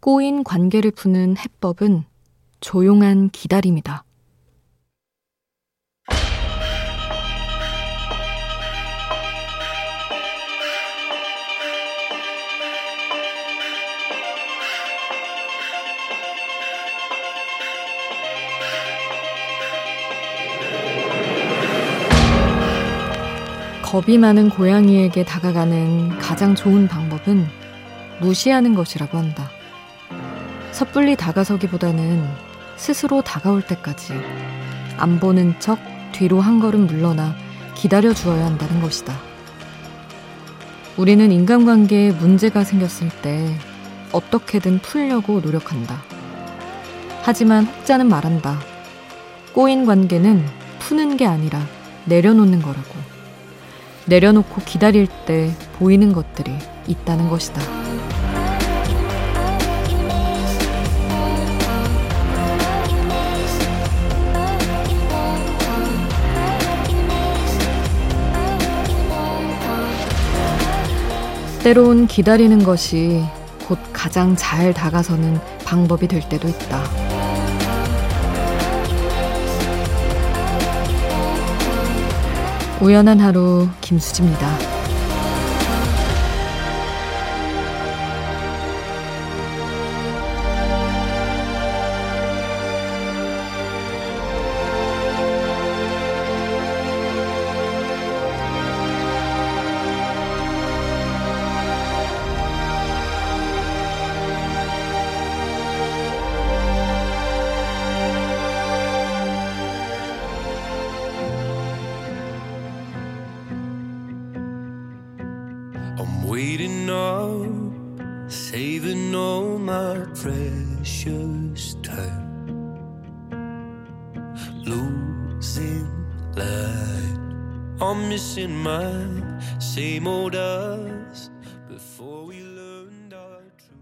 꼬인 관계를 푸는 해법은 조용한 기다림이다. 겁이 많은 고양이에게 다가가는 가장 좋은 방법은 무시하는 것이라고 한다. 섣불리 다가서기보다는 스스로 다가올 때까지 안 보는 척 뒤로 한 걸음 물러나 기다려 주어야 한다는 것이다. 우리는 인간관계에 문제가 생겼을 때 어떻게든 풀려고 노력한다. 하지만 혹자는 말한다. 꼬인 관계는 푸는 게 아니라 내려놓는 거라고. 내려놓고 기다릴 때 보이는 것들이 있다는 것이다. 때론 기다리는 것이 곧 가장 잘 다가서는 방법이 될 때도 있다. 우연한 하루 김수지입니다. Losing light. I'm missing my same old us before we learned our truth.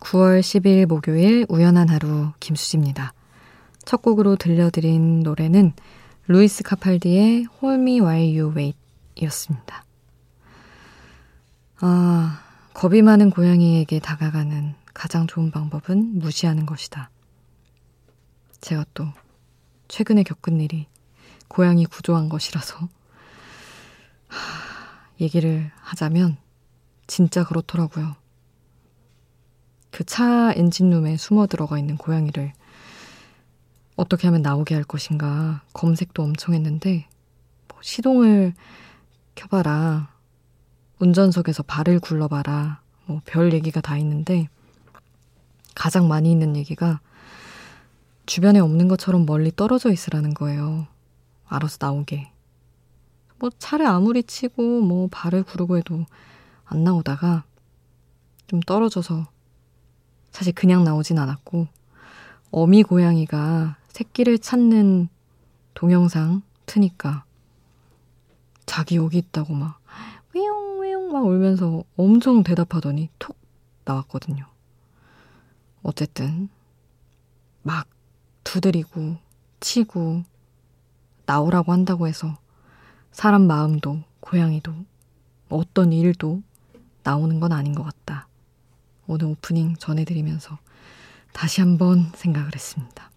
9월 10일 목요일 우연한 하루 김수지입니다. 첫 곡으로 들려드린 노래는 루이스 카팔디의 Hold Me While You Wait 이었습니다. 아, 겁이 많은 고양이에게 다가가는 가장 좋은 방법은 무시하는 것이다. 제가 또 최근에 겪은 일이 고양이 구조한 것이라서 하, 얘기를 하자면 진짜 그렇더라고요. 그 차 엔진룸에 숨어 들어가 있는 고양이를 어떻게 하면 나오게 할 것인가 검색도 엄청 했는데 뭐 시동을 켜봐라 운전석에서 발을 굴러봐라. 뭐 별 얘기가 다 있는데 가장 많이 있는 얘기가 주변에 없는 것처럼 멀리 떨어져 있으라는 거예요. 알아서 나오게. 뭐 차를 아무리 치고 뭐 발을 구르고 해도 안 나오다가 좀 떨어져서 사실 그냥 나오진 않았고 어미 고양이가 새끼를 찾는 동영상 트니까 자기 여기 있다고 막막 울면서 엄청 대답하더니 톡 나왔거든요. 어쨌든 막 두드리고 치고 나오라고 한다고 해서 사람 마음도 고양이도 어떤 일도 나오는 건 아닌 것 같다. 오늘 오프닝 전해드리면서 다시 한번 생각을 했습니다.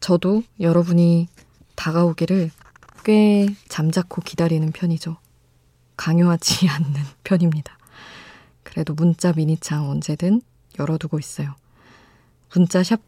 저도 여러분이 다가오기를 꽤 잠자코 기다리는 편이죠. 강요하지 않는 편입니다. 그래도 문자 미니창 언제든 열어두고 있어요. 문자 샵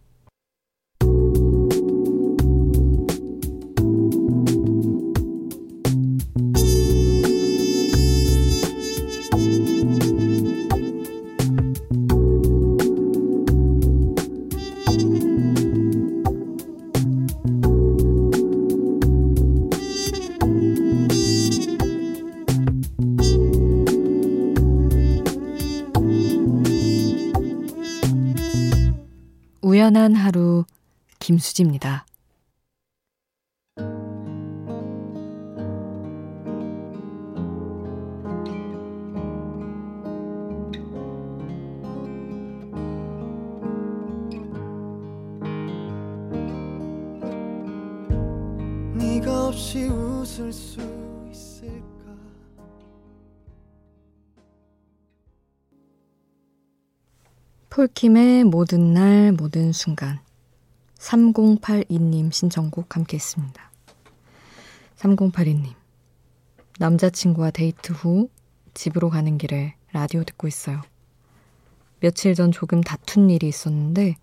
편안한 하루 김수지입니다. 네가 없이 웃을 수 폴킴의 모든 날 모든 순간 3082님 신청곡 함께 했습니다. 3082님 남자친구와 데이트 후 집으로 가는 길에 라디오 듣고 있어요. 며칠 전 조금 다툰 일이 있었는데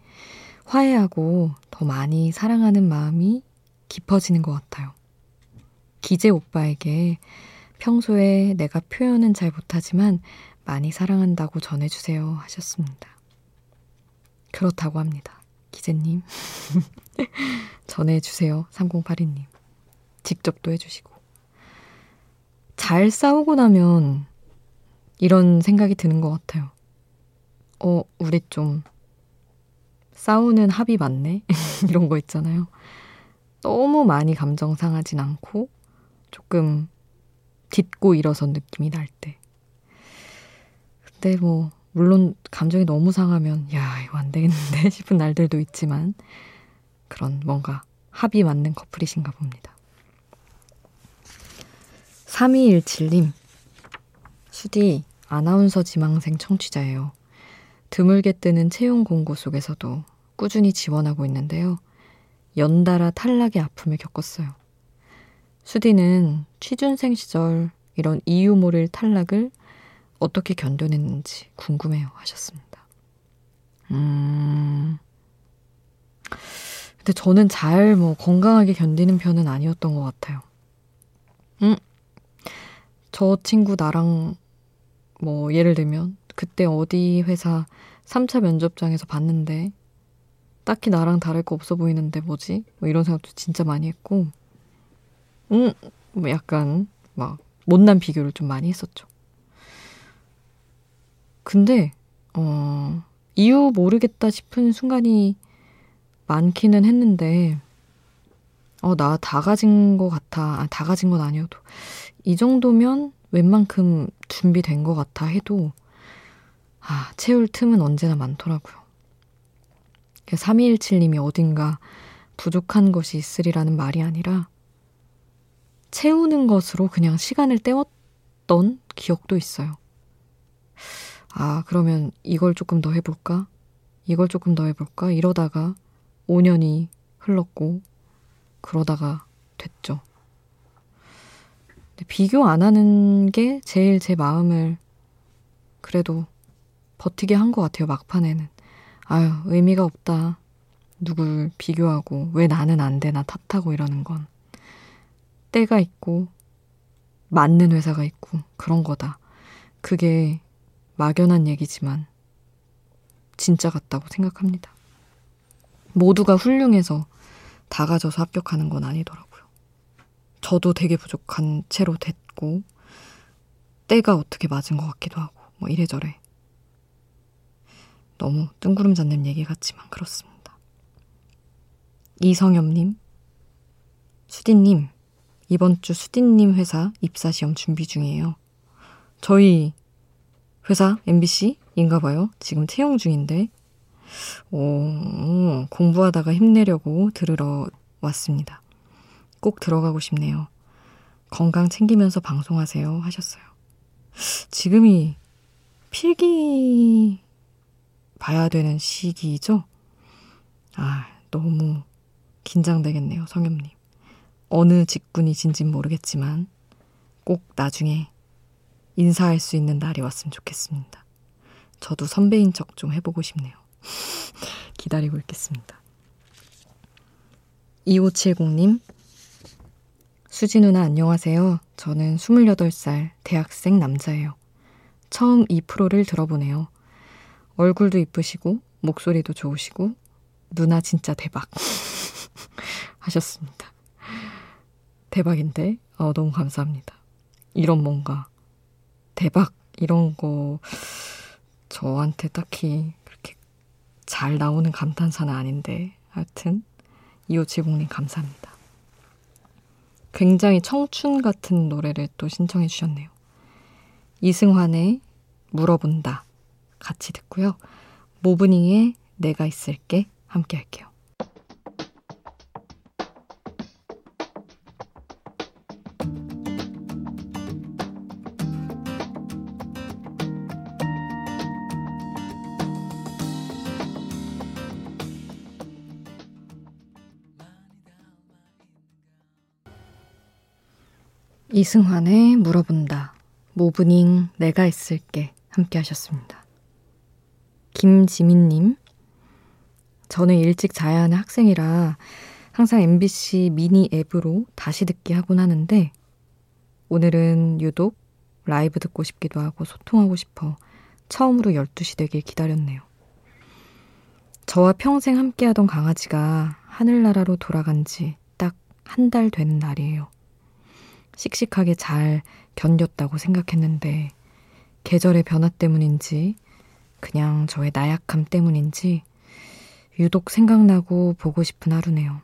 화해하고 더 많이 사랑하는 마음이 깊어지는 것 같아요. 기재 오빠에게 평소에 내가 표현은 잘 못하지만 많이 사랑한다고 전해주세요 하셨습니다. 그렇다고 합니다. 기재님. 전해주세요. 3082님. 직접 도 해주시고. 잘 싸우고 나면 이런 생각이 드는 것 같아요. 어, 우리 좀 싸우는 합이 맞네? 이런 거 있잖아요. 너무 많이 감정 상하진 않고 조금 딛고 일어선 느낌이 날 때. 근데 뭐, 물론 감정이 너무 상하면, 야, 이거 안 되겠는데 싶은 날들도 있지만, 그런 뭔가 합이 맞는 커플이신가 봅니다. 3217님, 수디, 아나운서 지망생 청취자예요. 드물게 뜨는 채용 공고 속에서도 꾸준히 지원하고 있는데요. 연달아 탈락의 아픔을 겪었어요. 수디는 취준생 시절 이런 이유 모를 탈락을 어떻게 견뎌냈는지 궁금해요 하셨습니다. 음. 근데 저는 잘 뭐 건강하게 견디는 편은 아니었던 것 같아요. 음. 저 친구 나랑 뭐 예를 들면 그때 어디 회사 3차 면접장에서 봤는데 딱히 나랑 다를 거 없어 보이는데 뭐지? 뭐 이런 생각도 진짜 많이 했고 음, 뭐 약간 막 못난 비교를 좀 많이 했었죠. 근데 어, 이유 모르겠다 싶은 순간이 많기는 했는데 어, 나 다 가진 것 같아. 아, 다 가진 건 아니어도 이 정도면 웬만큼 준비된 것 같아 해도 아, 채울 틈은 언제나 많더라고요. 3217님이 어딘가 부족한 것이 있으리라는 말이 아니라 채우는 것으로 그냥 시간을 때웠던 기억도 있어요. 아, 그러면 이걸 조금 더 해볼까? 이걸 조금 더 해볼까? 이러다가 5년이 흘렀고, 그러다가 됐죠. 비교 안 하는 게 제일 제 마음을 그래도 버티게 한 것 같아요, 막판에는. 아유, 의미가 없다. 누굴 비교하고, 왜 나는 안 되나 탓하고 이러는 건. 때가 있고, 맞는 회사가 있고, 그런 거다. 그게 막연한 얘기지만, 진짜 같다고 생각합니다. 모두가 훌륭해서 다 가져서 합격하는 건 아니더라고요. 저도 되게 부족한 채로 됐고, 때가 어떻게 맞은 것 같기도 하고, 뭐 이래저래. 너무 뜬구름 잡는 얘기 같지만 그렇습니다. 이성엽님, 수디님, 이번 주 수디님 회사 입사시험 준비 중이에요. 저희 회사 MBC인가 봐요. 지금 채용 중인데, 오, 공부하다가 힘내려고 들으러 왔습니다. 꼭 들어가고 싶네요. 건강 챙기면서 방송하세요. 하셨어요. 지금이 필기 봐야 되는 시기죠? 아, 너무 긴장되겠네요, 성엽님. 어느 직군이신진 모르겠지만 꼭 나중에 인사할 수 있는 날이 왔으면 좋겠습니다. 저도 선배인 척 좀 해보고 싶네요. 기다리고 있겠습니다. 2570님, 수지 누나 안녕하세요. 저는 28살 대학생 남자예요. 처음 이 프로를 들어보네요. 얼굴도 이쁘시고 목소리도 좋으시고 누나 진짜 대박 하셨습니다. 대박인데 어, 너무 감사합니다. 이런 뭔가 대박 이런 거 저한테 딱히 그렇게 잘 나오는 감탄사는 아닌데 하여튼 이호지공님 감사합니다. 굉장히 청춘 같은 노래를 또 신청해 주셨네요. 이승환의 물어본다. 같이 듣고요. 모브닝의 내가 있을게 함께 할게요. 이승환의 물어본다. 모브닝 내가 있을게 함께 하셨습니다. 김지민님, 저는 일찍 자야 하는 학생이라 항상 MBC 미니 앱으로 다시 듣기 하곤 하는데 오늘은 유독 라이브 듣고 싶기도 하고 소통하고 싶어 처음으로 12시 되길 기다렸네요. 저와 평생 함께하던 강아지가 하늘나라로 돌아간 지 딱 한 달 되는 날이에요. 씩씩하게 잘 견뎠다고 생각했는데 계절의 변화 때문인지 그냥 저의 나약함 때문인지 유독 생각나고 보고 싶은 하루네요.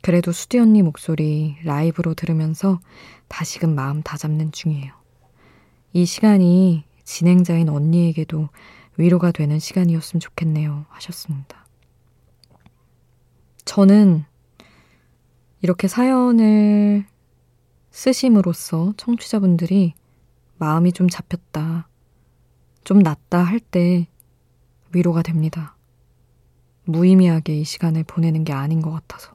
그래도 수디 언니 목소리 라이브로 들으면서 다시금 마음 다잡는 중이에요. 이 시간이 진행자인 언니에게도 위로가 되는 시간이었으면 좋겠네요. 하셨습니다. 저는 이렇게 사연을 쓰심으로써 청취자분들이 마음이 좀 잡혔다, 좀 낫다 할 때 위로가 됩니다. 무의미하게 이 시간을 보내는 게 아닌 것 같아서.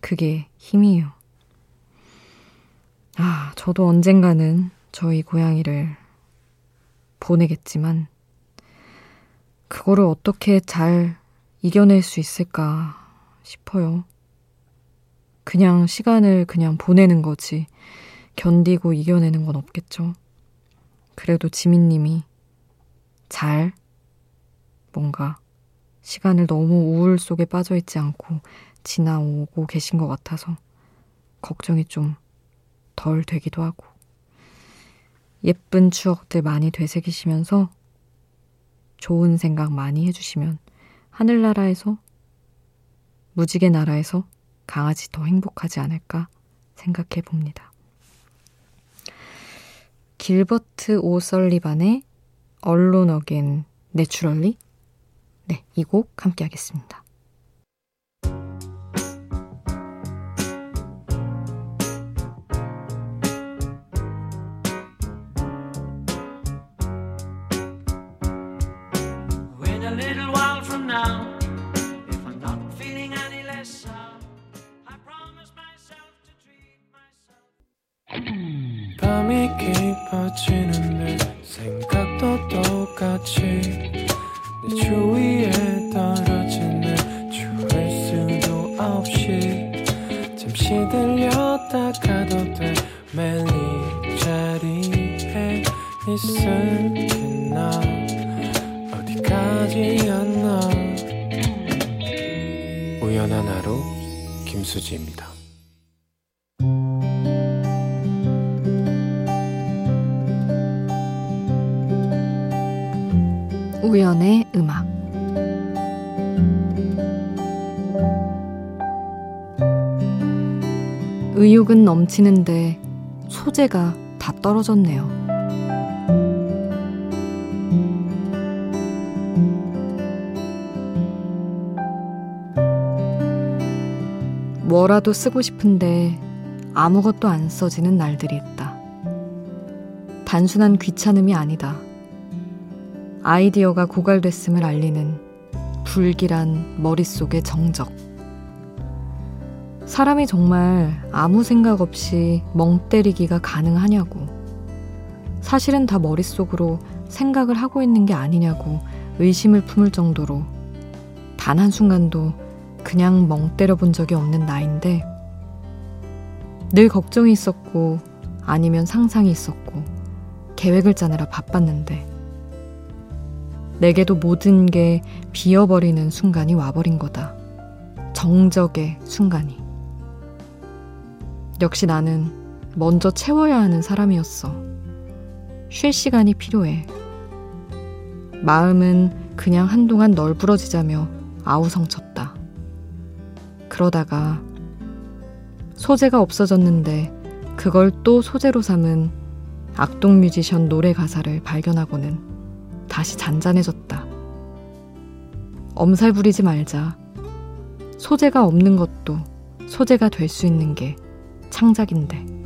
그게 힘이에요. 아, 저도 언젠가는 저희 고양이를 보내겠지만, 그거를 어떻게 잘 이겨낼 수 있을까 싶어요. 그냥 시간을 그냥 보내는 거지. 견디고 이겨내는 건 없겠죠. 그래도 지민님이 잘 뭔가 시간을 너무 우울 속에 빠져 있지 않고 지나오고 계신 것 같아서 걱정이 좀 덜 되기도 하고 예쁜 추억들 많이 되새기시면서 좋은 생각 많이 해주시면 하늘나라에서 무지개 나라에서 강아지 더 행복하지 않을까 생각해 봅니다. 길버트 오 설리반의 언론 어겐 내추럴리 네, 이 곡 함께 하겠습니다. 김수지입니다 우연의 음악 의욕은 넘치는데 소재가 다 떨어졌네요. 뭐라도 쓰고 싶은데 아무것도 안 써지는 날들이 있다. 단순한 귀찮음이 아니다. 아이디어가 고갈됐음을 알리는 불길한 머릿속의 정적. 사람이 정말 아무 생각 없이 멍 때리기가 가능하냐고. 사실은 다 머릿속으로 생각을 하고 있는 게 아니냐고 의심을 품을 정도로 단 한순간도 그냥 멍 때려본 적이 없는 나인데 늘 걱정이 있었고 아니면 상상이 있었고 계획을 짜느라 바빴는데 내게도 모든 게 비어버리는 순간이 와버린 거다. 정적의 순간이. 역시 나는 먼저 채워야 하는 사람이었어. 쉴 시간이 필요해. 마음은 그냥 한동안 널브러지자며 아우성쳤다. 그러다가 소재가 없어졌는데 그걸 또 소재로 삼은 악동 뮤지션 노래 가사를 발견하고는 다시 잔잔해졌다. 엄살 부리지 말자. 소재가 없는 것도 소재가 될 수 있는 게 창작인데.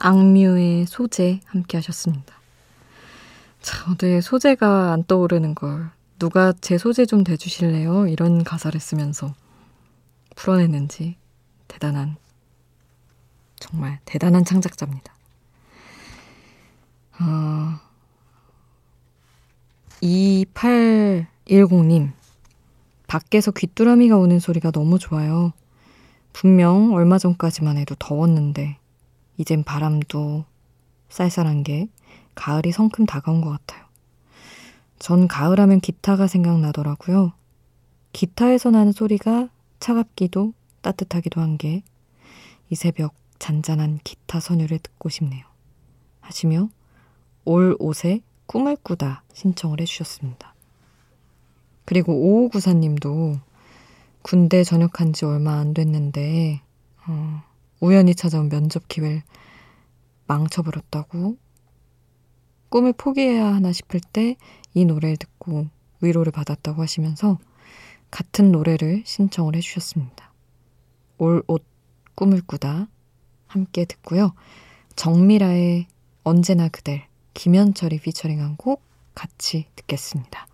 악뮤의 소재 함께 하셨습니다. 자, 네, 소재가 안 떠오르는 걸 누가 제 소재 좀 대주실래요? 이런 가사를 쓰면서 풀어냈는지 대단한 정말 대단한 창작자입니다. 어, 2810님 밖에서 귀뚜라미가 우는 소리가 너무 좋아요. 분명 얼마 전까지만 해도 더웠는데 이젠 바람도 쌀쌀한 게 가을이 성큼 다가온 것 같아요. 전 가을하면 기타가 생각나더라고요. 기타에서 나는 소리가 차갑기도 따뜻하기도 한 게 이 새벽 잔잔한 기타 선율을 듣고 싶네요. 하시며 올 옷에 꿈을 꾸다 신청을 해주셨습니다. 그리고 5594님도 군대 전역한 지 얼마 안 됐는데 어, 우연히 찾아온 면접 기회를 망쳐버렸다고 꿈을 포기해야 하나 싶을 때 이 노래를 듣고 위로를 받았다고 하시면서 같은 노래를 신청을 해주셨습니다. 올 옷 꿈을 꾸다 함께 듣고요. 정미라의 언제나 그댈 김현철이 피처링한 곡 같이 듣겠습니다.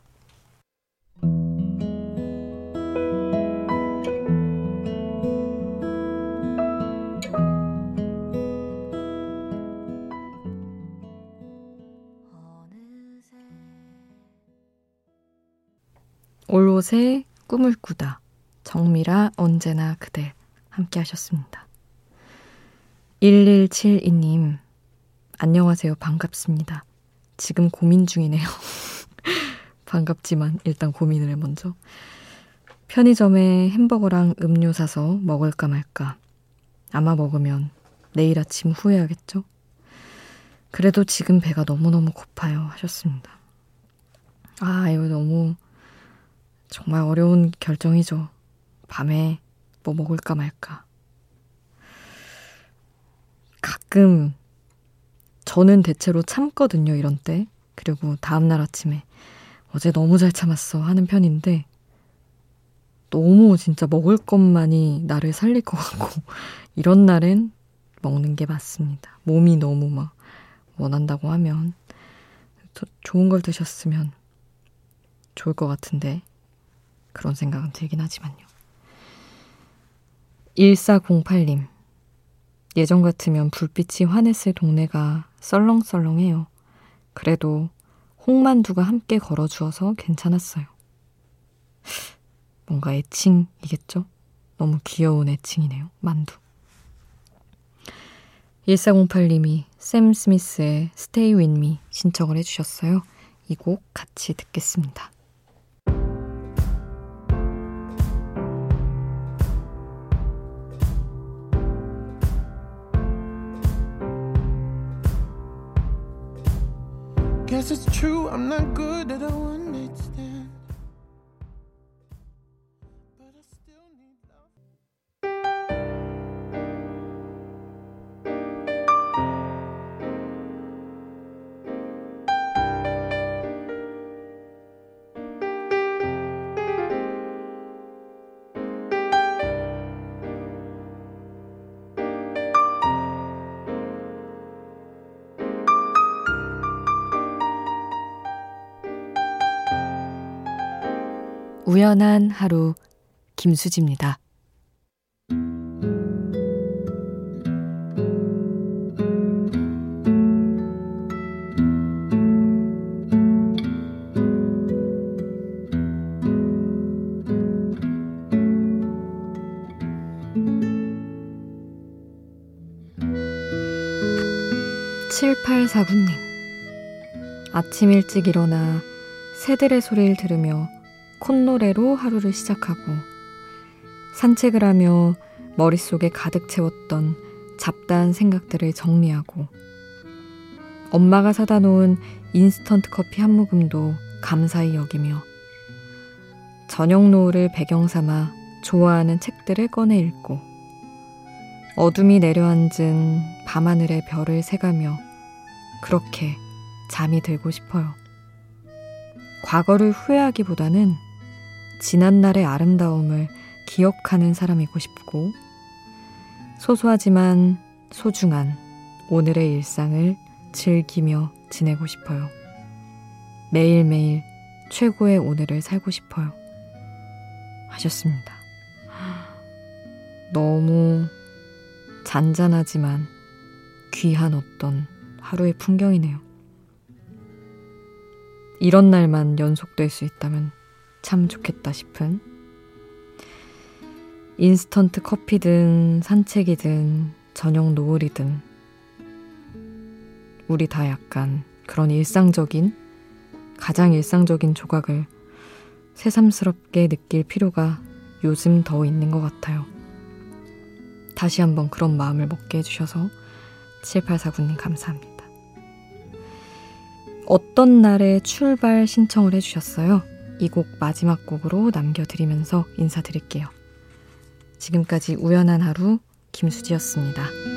올옷에 꿈을 꾸다. 정미라 언제나 그대 함께 하셨습니다. 1172님, 안녕하세요. 반갑습니다. 지금 고민 중이네요. 반갑지만 일단 고민을 해 먼저. 편의점에 햄버거랑 음료 사서 먹을까 말까. 아마 먹으면 내일 아침 후회하겠죠? 그래도 지금 배가 너무너무 고파요. 하셨습니다. 아, 이거 너무 정말 어려운 결정이죠. 밤에 뭐 먹을까 말까. 가끔 저는 대체로 참거든요, 이런 때. 그리고 다음날 아침에 어제 너무 잘 참았어 하는 편인데 너무 진짜 먹을 것만이 나를 살릴 것 같고 이런 날엔 먹는 게 맞습니다. 몸이 너무 막 원한다고 하면 좋은 걸 드셨으면 좋을 것 같은데 그런 생각은 들긴 하지만요. 1408님. 예전 같으면 불빛이 환했을 동네가 썰렁썰렁해요. 그래도 홍만두가 함께 걸어주어서 괜찮았어요. 뭔가 애칭이겠죠? 너무 귀여운 애칭이네요. 만두. 1408님이 샘 스미스의 Stay With Me 신청을 해주셨어요. 이 곡 같이 듣겠습니다. Guess it's true, I'm not good at a 우연한 하루 김수지입니다. 7849님. 아침 일찍 일어나 새들의 소리를 들으며 콧노래로 하루를 시작하고 산책을 하며 머릿속에 가득 채웠던 잡다한 생각들을 정리하고 엄마가 사다 놓은 인스턴트 커피 한 모금도 감사히 여기며 저녁 노을을 배경 삼아 좋아하는 책들을 꺼내 읽고 어둠이 내려앉은 밤하늘의 별을 새가며 그렇게 잠이 들고 싶어요. 과거를 후회하기보다는 지난날의 아름다움을 기억하는 사람이고 싶고, 소소하지만 소중한 오늘의 일상을 즐기며 지내고 싶어요. 매일매일 최고의 오늘을 살고 싶어요. 하셨습니다. 너무 잔잔하지만 귀한 어떤 하루의 풍경이네요. 이런 날만 연속될 수 있다면 참 좋겠다 싶은 인스턴트 커피든 산책이든 저녁 노을이든 우리 다 약간 그런 일상적인 가장 일상적인 조각을 새삼스럽게 느낄 필요가 요즘 더 있는 것 같아요. 다시 한번 그런 마음을 먹게 해주셔서 7849님 감사합니다. 어떤 날에 출발 신청을 해주셨어요? 이 곡 마지막 곡으로 남겨드리면서 인사드릴게요. 지금까지 우연한 하루 김수지였습니다.